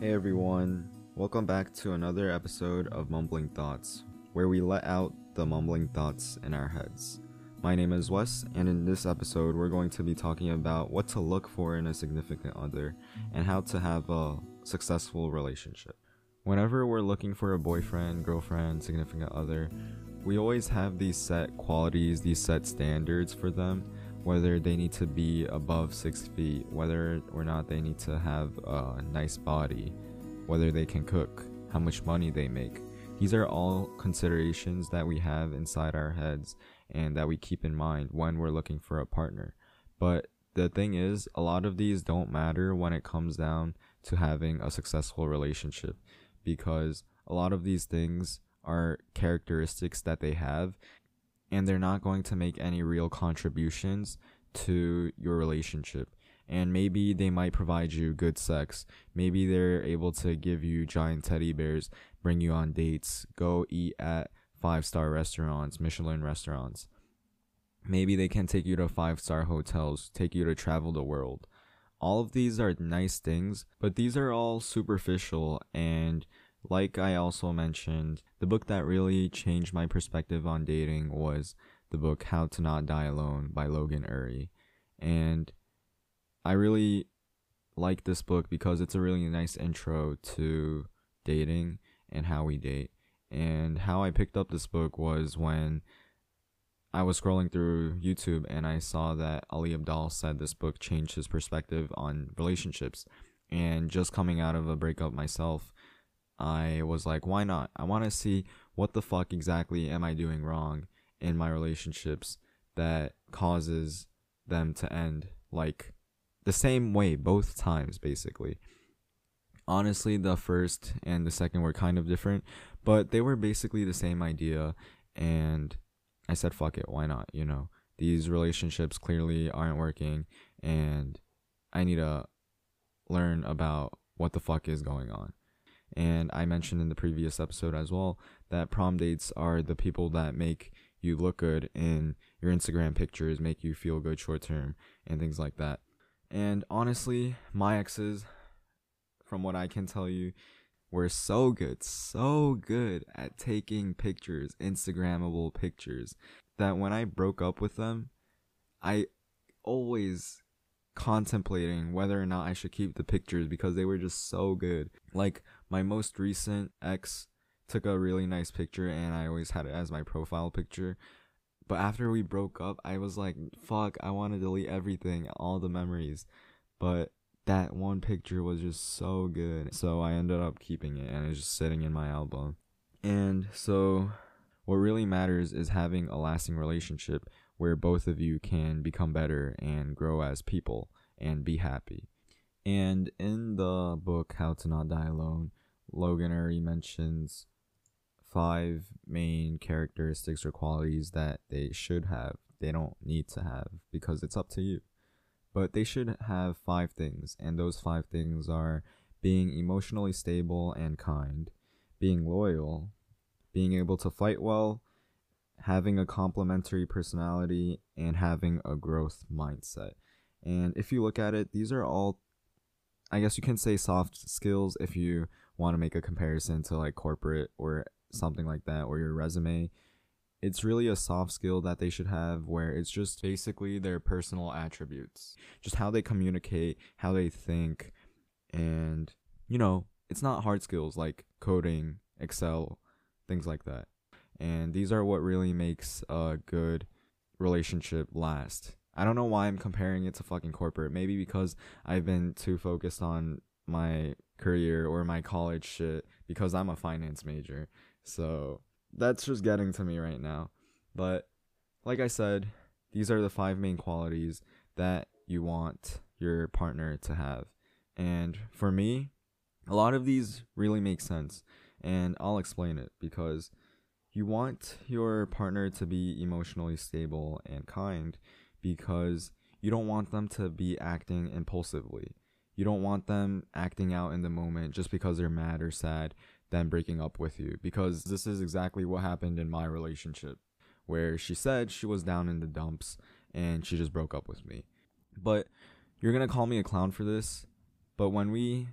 Hey everyone, welcome back to another episode of Mumbling Thoughts, where we let out the mumbling thoughts in our heads. My name is Wes, and in this episode, we're going to be talking about what to look for in a significant other and how to have a successful relationship. Whenever we're looking for a boyfriend, girlfriend, significant other, we always have these set qualities, these set standards for them, whether they need to be above six feet, whether or not they need to have a nice body, whether they can cook, how much money they make. These are all considerations that we have inside our heads and that we keep in mind when we're looking for a partner. But the thing is, a lot of these don't matter when it comes down to having a successful relationship because a lot of these things are characteristics that they have and they're not going to make any real contributions to your relationship. And maybe they might provide you good sex. Maybe they're able to give you giant teddy bears, bring you on dates, go eat at five star restaurants, Michelin restaurants. Maybe they can take you to five star hotels, take you to travel the world. All of these are nice things, but these are all superficial and like I also mentioned, the book that really changed my perspective on dating was the book How to Not Die Alone by Logan Ury. And I really like this book because it's a really nice intro to dating and how we date. And how I picked up this book was when I was scrolling through YouTube and I saw that Ali Abdaal said this book changed his perspective on relationships. And just coming out of a breakup myself, I was like, why not? I want to see what the fuck exactly am I doing wrong in my relationships that causes them to end like the same way both times, basically. Honestly, the first and the second were kind of different, but they were basically the same idea. And I said, fuck it, why not? You know, these relationships clearly aren't working, and I need to learn about what the fuck is going on. And I mentioned in the previous episode as well that prom dates are the people that make you look good in your Instagram pictures, make you feel good short term, and things like that. And honestly, my exes, from what I can tell you, were so good, so good at taking pictures, Instagrammable pictures, that when I broke up with them, I always contemplating whether or not I should keep the pictures because they were just so good. Like my most recent ex took a really nice picture and I always had it as my profile picture. But after we broke up, I was like, fuck, I want to delete everything, all the memories. But that one picture was just so good. So I ended up keeping it and it's just sitting in my album. And so what really matters is having a lasting relationship where both of you can become better and grow as people and be happy. And in the book How to Not Die Alone, Logan Ury mentions five main characteristics or qualities that they should have. They don't need to have because it's up to you. But they should have five things, and those five things are being emotionally stable and kind, being loyal, being able to fight well, having a complementary personality, and having a growth mindset. And if you look at it, these are all, I guess you can say soft skills if you want to make a comparison to like corporate or something like that, or your resume. It's really a soft skill that they should have where it's just basically their personal attributes, just how they communicate, how they think, and you know, it's not hard skills like coding, Excel, things like that. And these are what really makes a good relationship last. I don't know why I'm comparing it to fucking corporate. Maybe because I've been too focused on my career or my college shit because I'm a finance major. So that's just getting to me right now. But like I said, these are the five main qualities that you want your partner to have. And for me, a lot of these really make sense. And I'll explain it because you want your partner to be emotionally stable and kind because you don't want them to be acting impulsively. You don't want them acting out in the moment just because they're mad or sad, then breaking up with you. Because this is exactly what happened in my relationship, where she said she was down in the dumps and she just broke up with me. But you're gonna call me a clown for this, but when we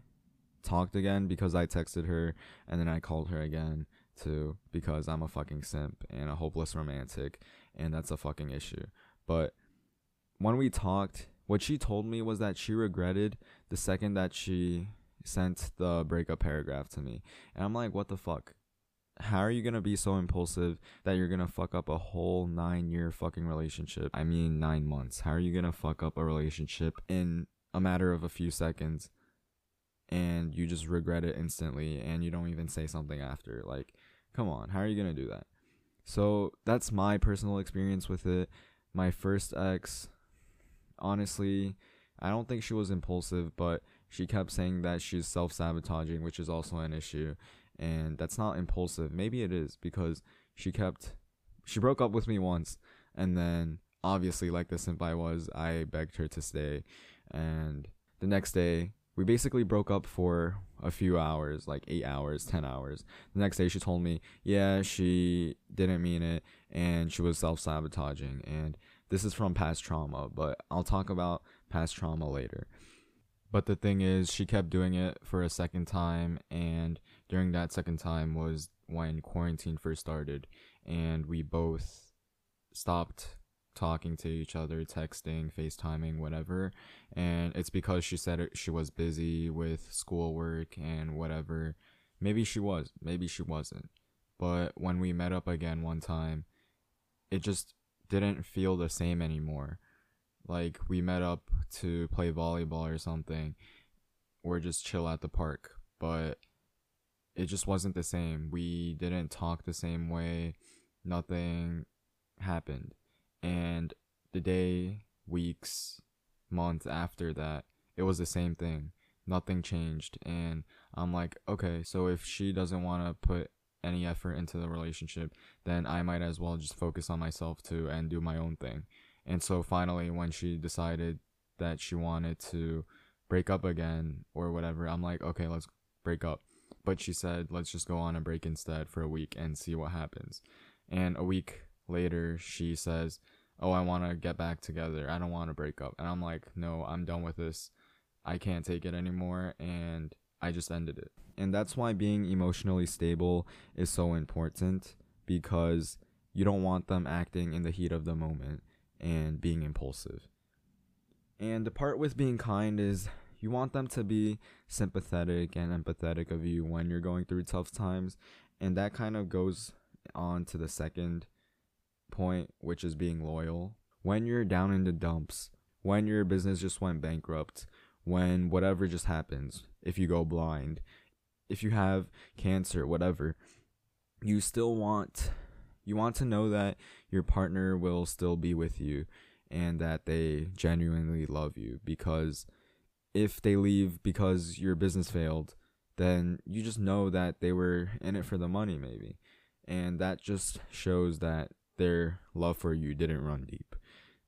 talked again because I texted her and then I called her again too because I'm a fucking simp and a hopeless romantic and that's a fucking issue. But when we talked, what she told me was that she regretted the second that she sent the breakup paragraph to me. And I'm like, what the fuck? How are you gonna be so impulsive that you're gonna fuck up a whole nine year fucking relationship? I mean, nine months. How are you gonna fuck up a relationship in a matter of a few seconds and you just regret it instantly and you don't even say something after? Like, come on, how are you gonna do that? So that's my personal experience with it. My first ex, honestly, I don't think she was impulsive, but she kept saying that she's self sabotaging, which is also an issue. And that's not impulsive. Maybe it is because she kept, she broke up with me once. And then, obviously, like the simp I was, I begged her to stay. And the next day, we basically broke up for a few hours, like eight hours, 10 hours. The next day, she told me, yeah, she didn't mean it and she was self sabotaging. And this is from past trauma, but I'll talk about past trauma later. But the thing is, she kept doing it for a second time, and during that second time was when quarantine first started, and we both stopped talking to each other, texting, FaceTiming, whatever. And it's because she said she was busy with schoolwork and whatever. Maybe she was, maybe she wasn't. But when we met up again one time, it just didn't feel the same anymore. Like we met up to play volleyball or something, or just chill at the park, but it just wasn't the same. We didn't talk the same way. Nothing happened. And the day, weeks, months after that, it was the same thing. Nothing changed. And I'm like, okay, so if she doesn't want to put any effort into the relationship, then I might as well just focus on myself too and do my own thing. And so finally, when she decided that she wanted to break up again or whatever, I'm like, okay, let's break up. But she said, let's just go on a break instead for a week and see what happens. And a week later, she says, oh, I want to get back together. I don't want to break up. And I'm like, no, I'm done with this. I can't take it anymore. And I just ended it. And that's why being emotionally stable is so important because you don't want them acting in the heat of the moment and being impulsive. And the part with being kind is you want them to be sympathetic and empathetic of you when you're going through tough times. And that kind of goes on to the second point, which is being loyal. When you're down in the dumps, when your business just went bankrupt, when whatever just happens, if you go blind, if you have cancer, whatever, you still want you want to know that your partner will still be with you and that they genuinely love you because if they leave because your business failed, then you just know that they were in it for the money maybe. And that just shows that their love for you didn't run deep.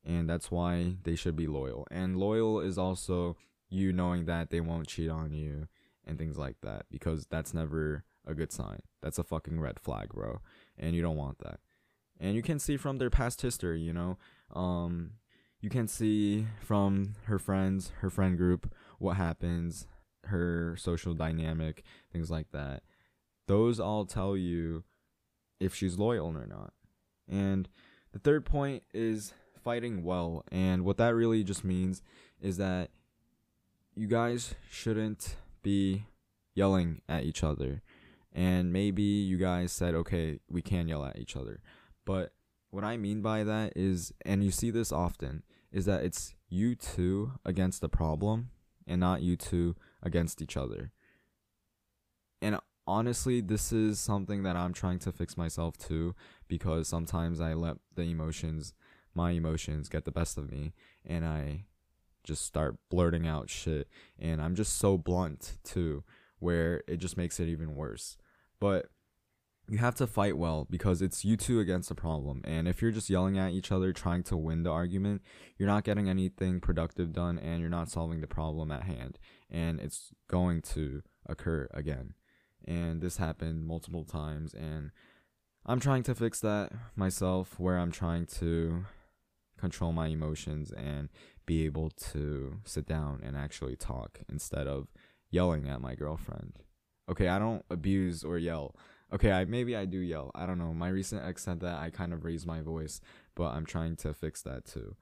And that's why they should be loyal. And loyal is also you knowing that they won't cheat on you and things like that because that's never a good sign. That's a fucking red flag, bro. And you don't want that. And you can see from their past history, you know, um, you can see from her friends, her friend group, what happens, her social dynamic, things like that. Those all tell you if she's loyal or not. And the third point is fighting well. And what that really just means is that you guys shouldn't be yelling at each other. And maybe you guys said, okay, we can yell at each other. But what I mean by that is, and you see this often, is that it's you two against the problem and not you two against each other. And honestly, this is something that I'm trying to fix myself too because sometimes I let the emotions, my emotions, get the best of me and I just start blurting out shit. And I'm just so blunt too, where it just makes it even worse. But you have to fight well because it's you two against the problem. And if you're just yelling at each other trying to win the argument, you're not getting anything productive done and you're not solving the problem at hand. And it's going to occur again. And this happened multiple times. And I'm trying to fix that myself where I'm trying to control my emotions and be able to sit down and actually talk instead of yelling at my girlfriend. Okay, I don't abuse or yell. Okay, I maybe I do yell. I don't know. My recent ex said that I kind of raise my voice, but I'm trying to fix that too.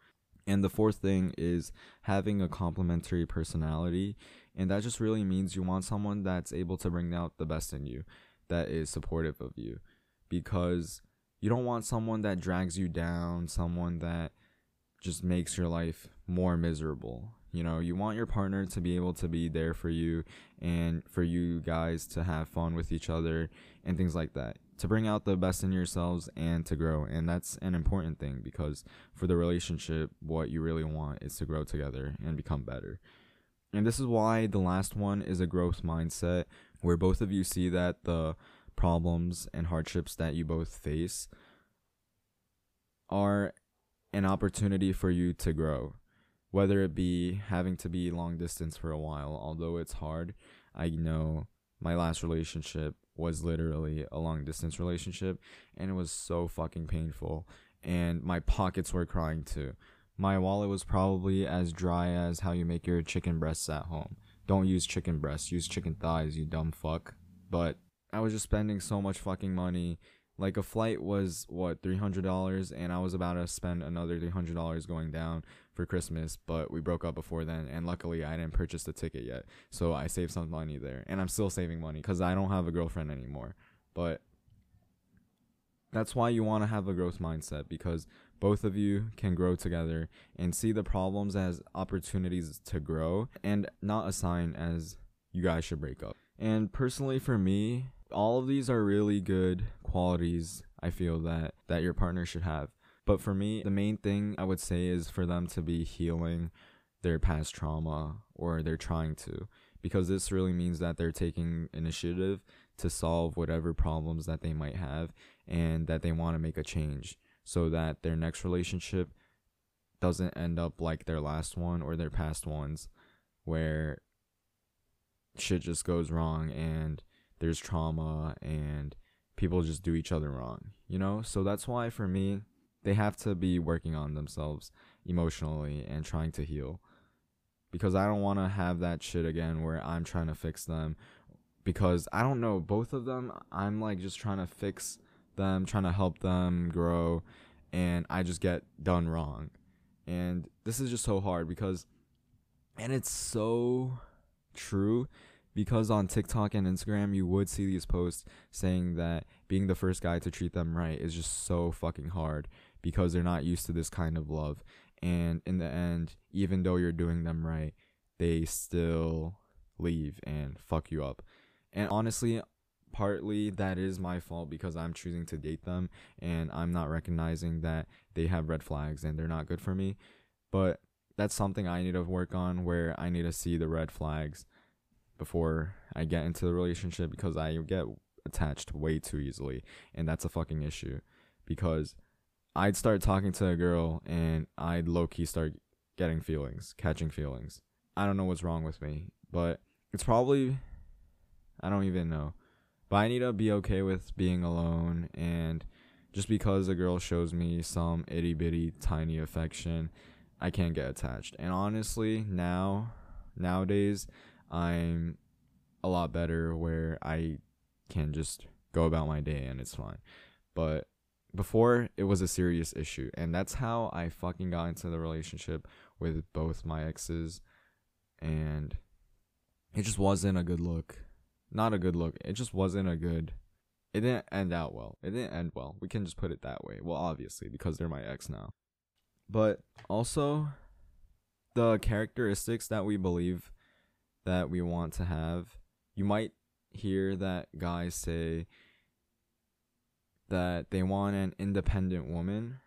And the fourth thing is having a complementary personality. And that just really means you want someone that's able to bring out the best in you, that is supportive of you. Because you don't want someone that drags you down, someone that just makes your life more miserable. You know, you want your partner to be able to be there for you and for you guys to have fun with each other and things like that. To bring out the best in yourselves and to grow. And that's an important thing because for the relationship, what you really want is to grow together and become better. And this is why the last one is a growth mindset where both of you see that the problems and hardships that you both face are an opportunity for you to grow whether it be having to be long distance for a while. Although it's hard i know my last relationship was literally a long distance relationship and it was so fucking painful and my pockets were crying too. My wallet was probably as dry as how you make your chicken breasts at home. Don't use chicken breasts use chicken thighs you dumb fuck. But i was just spending so much fucking money like a flight was what three hundred dollars, and I was about to spend another three hundred dollars going down for Christmas, but we broke up before then, and luckily I didn't purchase the ticket yet, so I saved some money there, and I'm still saving money because I don't have a girlfriend anymore. But that's why you want to have a growth mindset because both of you can grow together and see the problems as opportunities to grow and not a sign as you guys should break up. And personally, for me, all of these are really good qualities I feel that that your partner should have. But for me, the main thing I would say is for them to be healing their past trauma or they're trying to because this really means that they're taking initiative to solve whatever problems that they might have and that they want to make a change so that their next relationship doesn't end up like their last one or their past ones where shit just goes wrong and there's trauma and people just do each other wrong, you know? So that's why for me, they have to be working on themselves emotionally and trying to heal. Because I don't want to have that shit again where I'm trying to fix them. Because I don't know, both of them, I'm like just trying to fix them, trying to help them grow, and I just get done wrong. And this is just so hard because, and it's so true because on TikTok and Instagram you would see these posts saying that being the first guy to treat them right is just so fucking hard because they're not used to this kind of love. And in the end even though you're doing them right they still leave and fuck you up. And honestly partly that is my fault because I'm choosing to date them and I'm not recognizing that they have red flags and they're not good for me. But that's something I need to work on where I need to see the red flags before I get into the relationship because I get attached way too easily and that's a fucking issue because I'd start talking to a girl and I'd low key start getting feelings, catching feelings. I don't know what's wrong with me, but it's probably I don't even know. But I need to be okay with being alone and just because a girl shows me some itty bitty tiny affection, I can't get attached. And honestly, now nowadays I'm a lot better where I can just go about my day and it's fine. But before it was a serious issue and that's how I fucking got into the relationship with both my exes and it just wasn't a good look. Not a good look. It just wasn't a good it didn't end out well. It didn't end well. We can just put it that way. Well, obviously because they're my ex now. But also the characteristics that we believe that we want to have. You might hear that guys say that they want an independent woman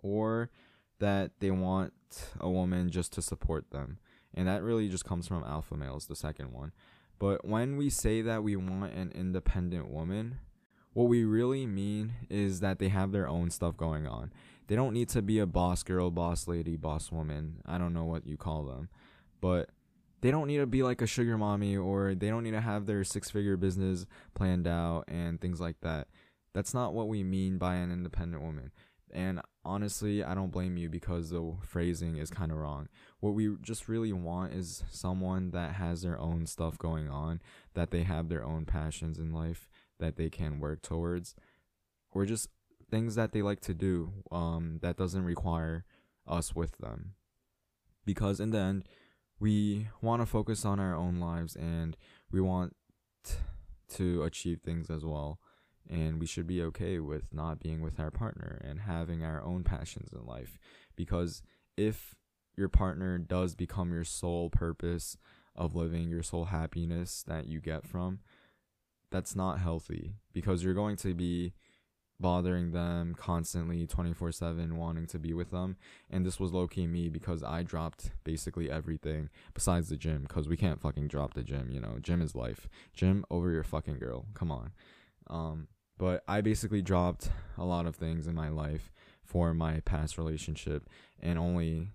or that they want a woman just to support them. And that really just comes from alpha males, the second one. But when we say that we want an independent woman, what we really mean is that they have their own stuff going on. They don't need to be a boss girl, boss lady, boss woman. I don't know what you call them. But they don't need to be like a sugar mommy or they don't need to have their six figure business planned out and things like that. That's not what we mean by an independent woman. And honestly, I don't blame you because the phrasing is kind of wrong. What we just really want is someone that has their own stuff going on, that they have their own passions in life that they can work towards, or just things that they like to do um, that doesn't require us with them. Because in the end, we want to focus on our own lives and we want to achieve things as well. And we should be okay with not being with our partner and having our own passions in life. Because if your partner does become your sole purpose of living your sole happiness that you get from that's not healthy. Because you're going to be bothering them constantly 24/7 wanting to be with them. And this was low key me because I dropped basically everything besides the gym cuz we can't fucking drop the gym you know? Gym is life. Gym over your fucking girl. Come on. Um but I basically dropped a lot of things in my life for my past relationship. And only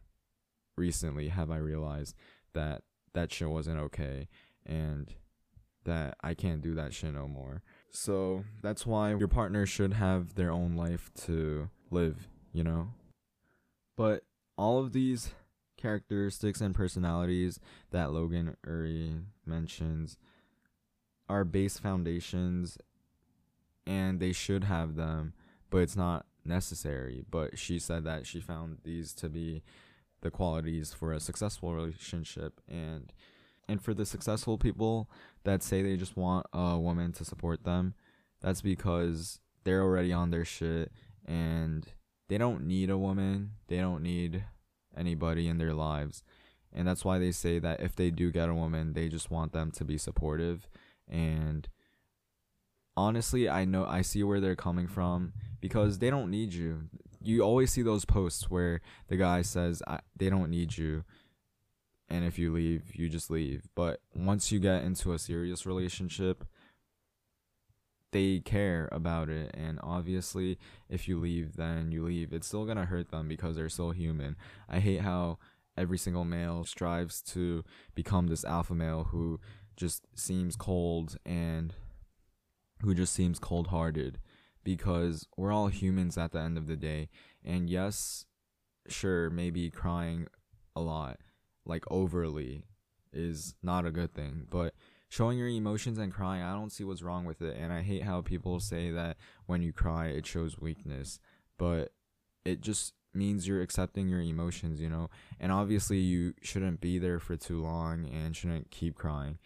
recently have I realized that that shit wasn't okay and that I can't do that shit no more so that's why your partner should have their own life to live, you know? But all of these characteristics and personalities that Logan Ury mentions are base foundations and they should have them, but it's not necessary. But she said that she found these to be the qualities for a successful relationship and and for the successful people that say they just want a woman to support them, that's because they're already on their shit and they don't need a woman. They don't need anybody in their lives. And that's why they say that if they do get a woman, they just want them to be supportive. And honestly, I know I see where they're coming from because they don't need you. You always see those posts where the guy says they don't need you and if you leave, you just leave. But once you get into a serious relationship, they care about it. And obviously if you leave then you leave. It's still going to hurt them because they're still human. I hate how every single male strives to become this alpha male who just seems cold and who just seems cold-hearted because we're all humans at the end of the day. And yes sure maybe crying a lot like overly is not a good thing. But showing your emotions and crying, I don't see what's wrong with it. And I hate how people say that when you cry, it shows weakness. But it just means you're accepting your emotions, you know? And obviously, you shouldn't be there for too long and shouldn't keep crying.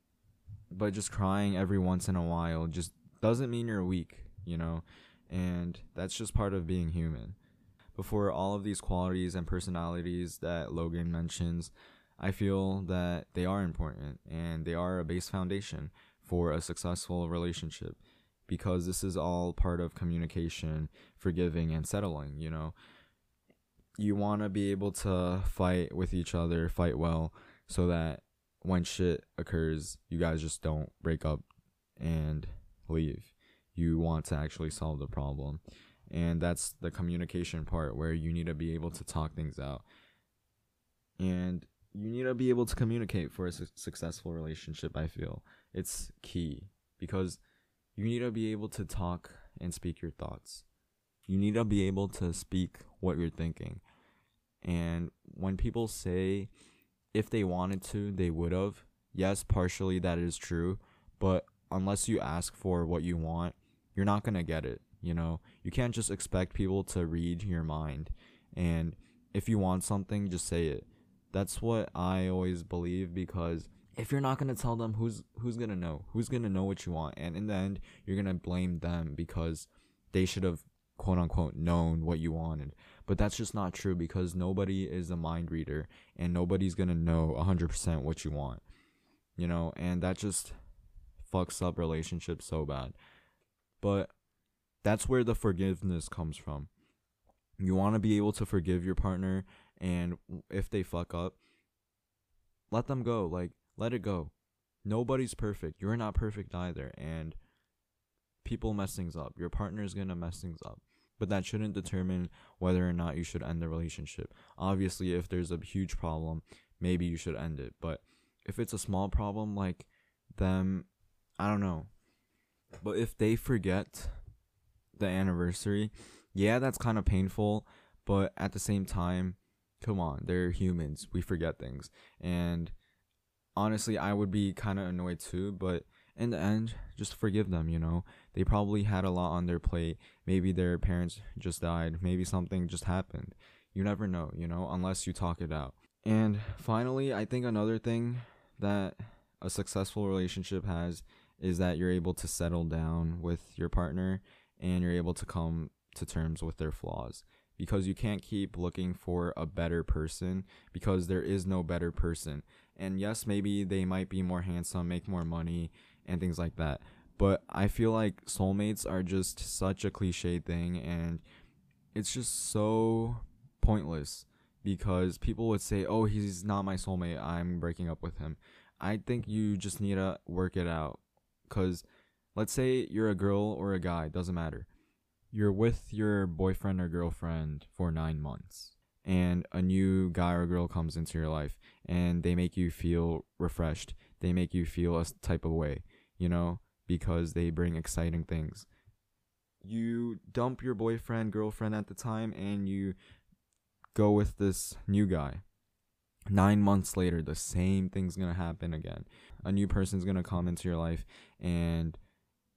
But just crying every once in a while just doesn't mean you're weak, you know? And that's just part of being human. Before all of these qualities and personalities that Logan mentions, I feel that they are important and they are a base foundation for a successful relationship because this is all part of communication, forgiving, and settling, you know. You want to be able to fight with each other, fight well, so that when shit occurs, you guys just don't break up and leave. You want to actually solve the problem. And that's the communication part where you need to be able to talk things out. And you need to be able to communicate for a su- successful relationship i feel. It's key because you need to be able to talk and speak your thoughts. You need to be able to speak what you're thinking. And when people say if they wanted to they would have. Yes partially that is true but unless you ask for what you want you're not going to get it you know? You can't just expect people to read your mind. And if you want something just say it that's what I always believe because if you're not gonna tell them who's who's gonna know? Who's gonna know what you want? And in the end you're gonna blame them because they should have quote unquote known what you wanted. But that's just not true because nobody is a mind reader and nobody's gonna know 100% what you want you know? And that just fucks up relationships so bad. But that's where the forgiveness comes from. You want to be able to forgive your partner and if they fuck up, let them go. Like, let it go. Nobody's perfect. You're not perfect either. And people mess things up. Your partner is going to mess things up. But that shouldn't determine whether or not you should end the relationship. Obviously, if there's a huge problem, maybe you should end it. But if it's a small problem, like them, I don't know. But if they forget the anniversary Yeah, that's kind of painful, but at the same time, come on, they're humans. We forget things. And honestly, I would be kind of annoyed too, but in the end, just forgive them, you know? They probably had a lot on their plate. Maybe their parents just died. Maybe something just happened. You never know, you know, unless you talk it out. And finally, I think another thing that a successful relationship has is that you're able to settle down with your partner and you're able to come to terms with their flaws because you can't keep looking for a better person because there is no better person. And yes, maybe they might be more handsome, make more money, and things like that. But I feel like soulmates are just such a cliche thing and it's just so pointless because people would say, "Oh, he's not my soulmate. I'm breaking up with him." I think you just need to work it out cuz let's say you're a girl or a guy, doesn't matter. You're with your boyfriend or girlfriend for 9 months and a new guy or girl comes into your life and they make you feel refreshed. They make you feel a type of way, you know, because they bring exciting things. You dump your boyfriend, girlfriend at the time and you go with this new guy. Nine months later, the same thing's gonna happen again. A new person's gonna come into your life, and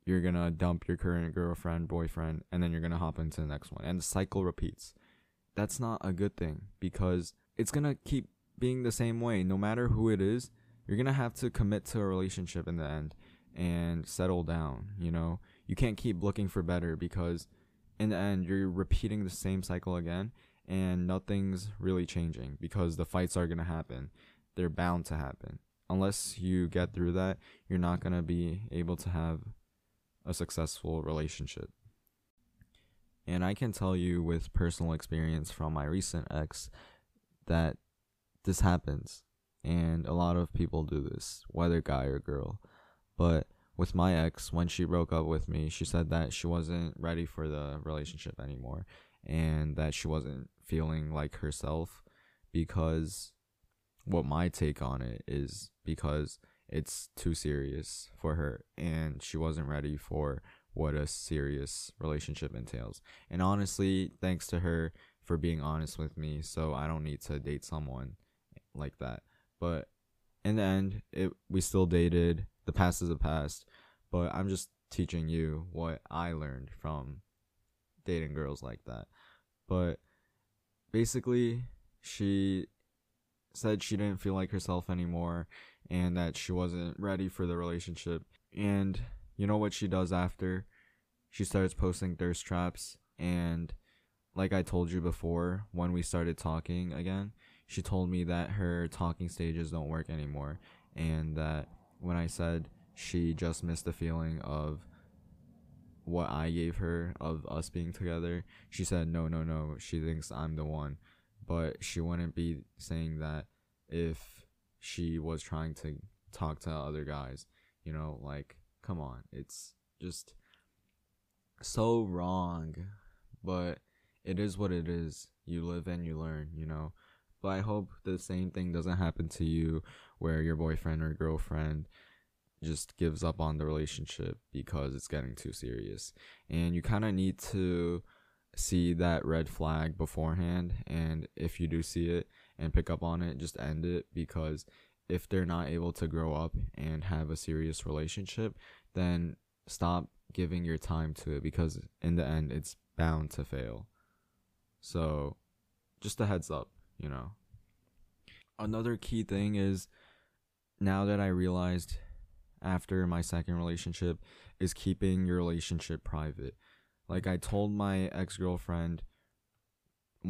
you're gonna dump your current girlfriend, boyfriend, and then you're gonna hop into the next one. And the cycle repeats. That's not a good thing because it's gonna keep being the same way. No matter who it is, you're gonna have to commit to a relationship in the end and settle down. You know, you can't keep looking for better because in the end, you're repeating the same cycle again and nothing's really changing because the fights are to happen. They're bound to happen. Unless you get through that, you're not to be able to have a successful relationship. And I can tell you with personal experience from my recent ex that this happens. And a lot of people do this, whether guy or girl. But with my ex, when she broke up with me, she said that she wasn't ready for the relationship anymore and that she wasn't feeling like herself because what my take on it is because it's too serious for her and she wasn't ready for what a serious relationship entails. And honestly, thanks to her for being honest with me, so I don't need to date someone like that. But in the end, it we still dated. The past is the past, but I'm just teaching you what I learned from dating girls like that. But basically she said she didn't feel like herself anymore and that she wasn't ready for the relationship. And you know what she does after? She starts posting thirst traps and like I told you before when we started talking again, she told me that her talking stages don't work anymore and that when I said she just missed the feeling of what I gave her of us being together, she said no, no, no. She thinks I'm the one, but she wouldn't be saying that if she was trying to talk to other guys. You know, like come on, it's just so wrong, but it is what it is. You live and you learn, you know. But I hope the same thing doesn't happen to you where your boyfriend or girlfriend just gives up on the relationship because it's getting too serious. And you kind of need to see that red flag beforehand. And if you do see it and pick up on it, just end it because if they're not able to grow up and have a serious relationship, then stop giving your time to it because in the end, it's bound to fail. So, just a heads up, you know. Another key thing is now that I realized after my second relationship is keeping your relationship private. Like I told my ex-girlfriend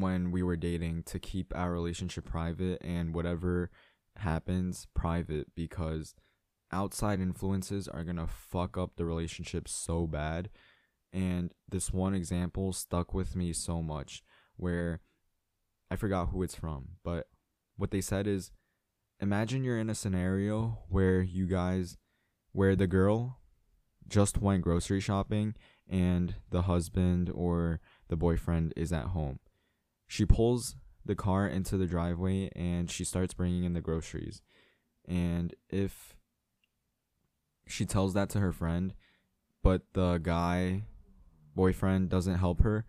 when we were dating to keep our relationship private and whatever happens private because outside influences are going to fuck up the relationship so bad. And this one example stuck with me so much where I forgot who it's from, but what they said is imagine you're in a scenario where you guys where the girl just went grocery shopping and the husband or the boyfriend is at home. She pulls the car into the driveway and she starts bringing in the groceries. And if she tells that to her friend, but the guy boyfriend doesn't help her,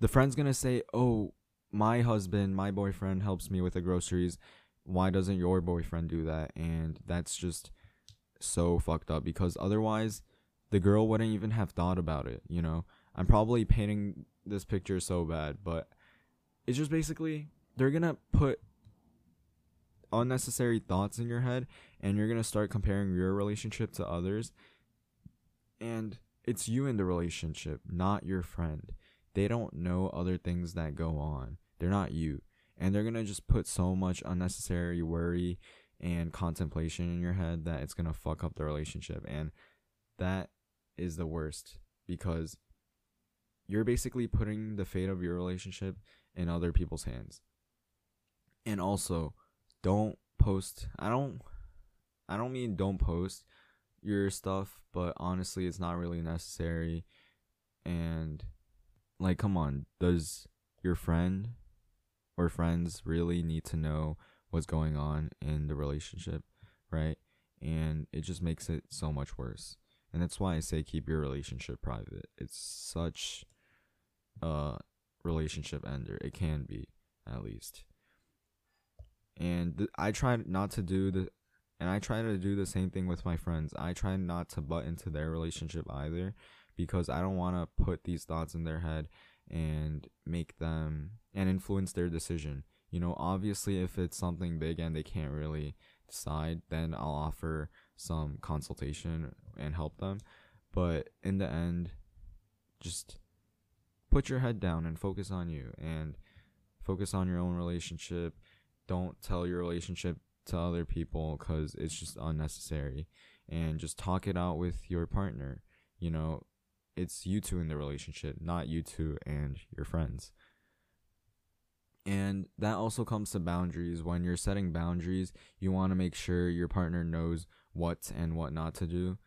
the friend's gonna say, "Oh, my husband, my boyfriend helps me with the groceries. Why doesn't your boyfriend do that?" And that's just so fucked up because otherwise, the girl wouldn't even have thought about it. You know, I'm probably painting this picture so bad, but it's just basically they're gonna put unnecessary thoughts in your head and you're to start comparing your relationship to others. And it's you in the relationship not your friend. They don't know other things that go on. They're not you. And they're to just put so much unnecessary worry and contemplation in your head that it's to fuck up the relationship. And that is the worst because you're basically putting the fate of your relationship in other people's hands and also don't post. I don't I don't mean don't post your stuff, but honestly, it's not really necessary. And like come on, does your friend or friends really need to know what's going on in the relationship, right? And it just makes it so much worse. And that's why I say keep your relationship private. It's such a relationship ender. It can be, at least and th- I try not to do the and I try to do the same thing with my friends. I try not to butt into their relationship either because I don't want to put these thoughts in their head and make them and influence their decision. You know, obviously if it's something big and they can't really decide, then I'll offer some consultation and help them. But in the end, just put your head down and focus on you and focus on your own relationship. Don't tell your relationship to other people because it's just unnecessary. And just talk it out with your partner. You know it's you two in the relationship not you two and your friends. And that also comes to boundaries. When you're setting boundaries you want to make sure your partner knows what and what not to do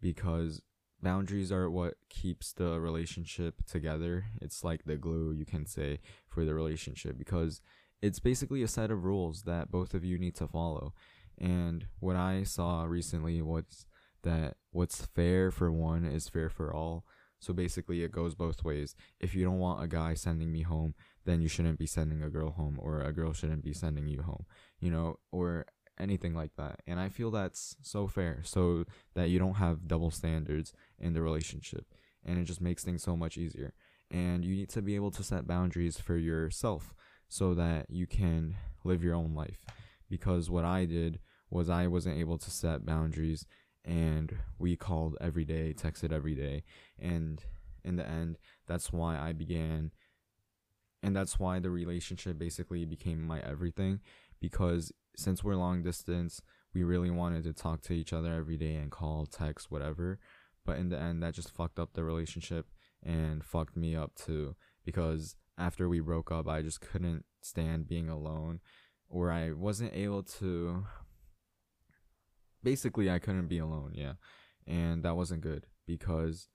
because boundaries are what keeps the relationship together it's like the glue you can say for the relationship because it's basically a set of rules that both of you need to follow. And what I saw recently was that what's fair for one is fair for all. So basically, it goes both ways. If you don't want a guy sending me home, then you shouldn't be sending a girl home, or a girl shouldn't be sending you home, you know, or anything like that. And I feel that's so fair, so that you don't have double standards in the relationship. And it just makes things so much easier. And you need to be able to set boundaries for yourself so that you can live your own life. Because what I did was I wasn't able to set boundaries and we called every day, texted every day. And in the end, that's why I began and that's why the relationship basically became my everything because since we're long distance, we really wanted to talk to each other every day and call, text, whatever. But in the end, that just fucked up the relationship and fucked me up too because after we broke up, I just couldn't stand being alone, or I wasn't able to. Basically, I couldn't be alone, yeah. And that wasn't good because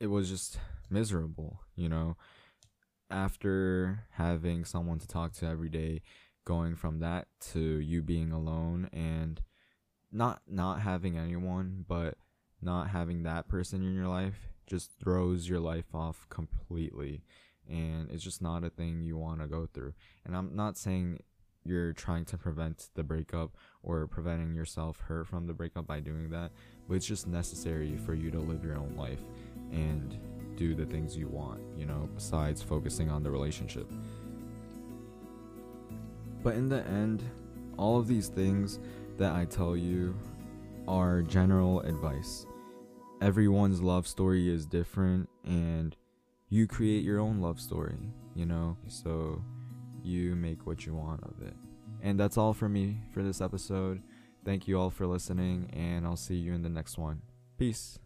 it was just miserable, you know. After having someone to talk to every day, going from that to you being alone and not not having anyone, but not having that person in your life just throws your life off completely. And it's just not a thing you want to go through. And i'm not saying you're trying to prevent the breakup or preventing yourself hurt from the breakup by doing that but it's just necessary for you to live your own life. And do the things you want you know besides focusing on the relationship but in the end all of these things that i tell you are general advice everyone's love story is different and you create your own love story, you know? So you make what you want of it. And that's all for me for this episode. Thank you all for listening, and I'll see you in the next one. Peace.